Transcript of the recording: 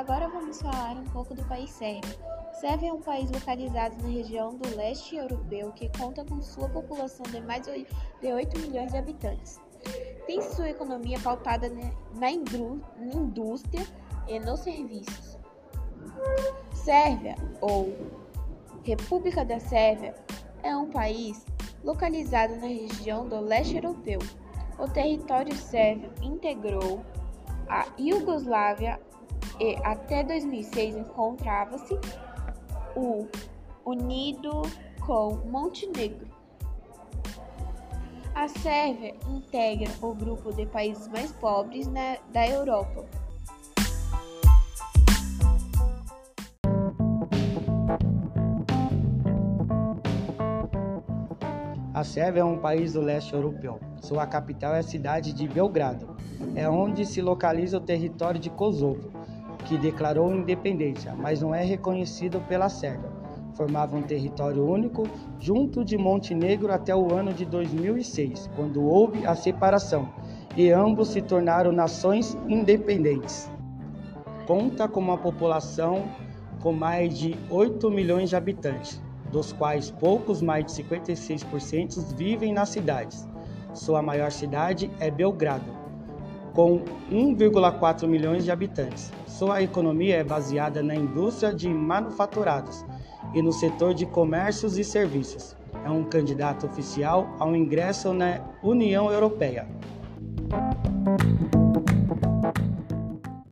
Agora vamos falar um pouco do país Sérvia. Sérvia é um país localizado na região do leste europeu que conta com sua população de mais de 8 milhões de habitantes. Tem sua economia pautada na indústria e nos serviços. Sérvia, ou República da Sérvia, é um país localizado na região do leste europeu. O território sérvio integrou a Iugoslávia e até 2006 encontrava-se o unido com Montenegro. A Sérvia integra o grupo de países mais pobres na, da Europa. A Sérvia é um país do leste europeu. Sua capital é a cidade de Belgrado. É onde se localiza o território de Kosovo, que declarou independência, mas não é reconhecido pela Sérvia. Formava um território único junto de Montenegro até o ano de 2006, quando houve a separação, e ambos se tornaram nações independentes. Conta com uma população com mais de 8 milhões de habitantes dos quais poucos mais de 56% vivem nas cidades. Sua maior cidade é Belgrado, com 1,4 milhões de habitantes. Sua economia é baseada na indústria de manufaturados e no setor de comércios e serviços. É um candidato oficial ao ingresso na União Europeia.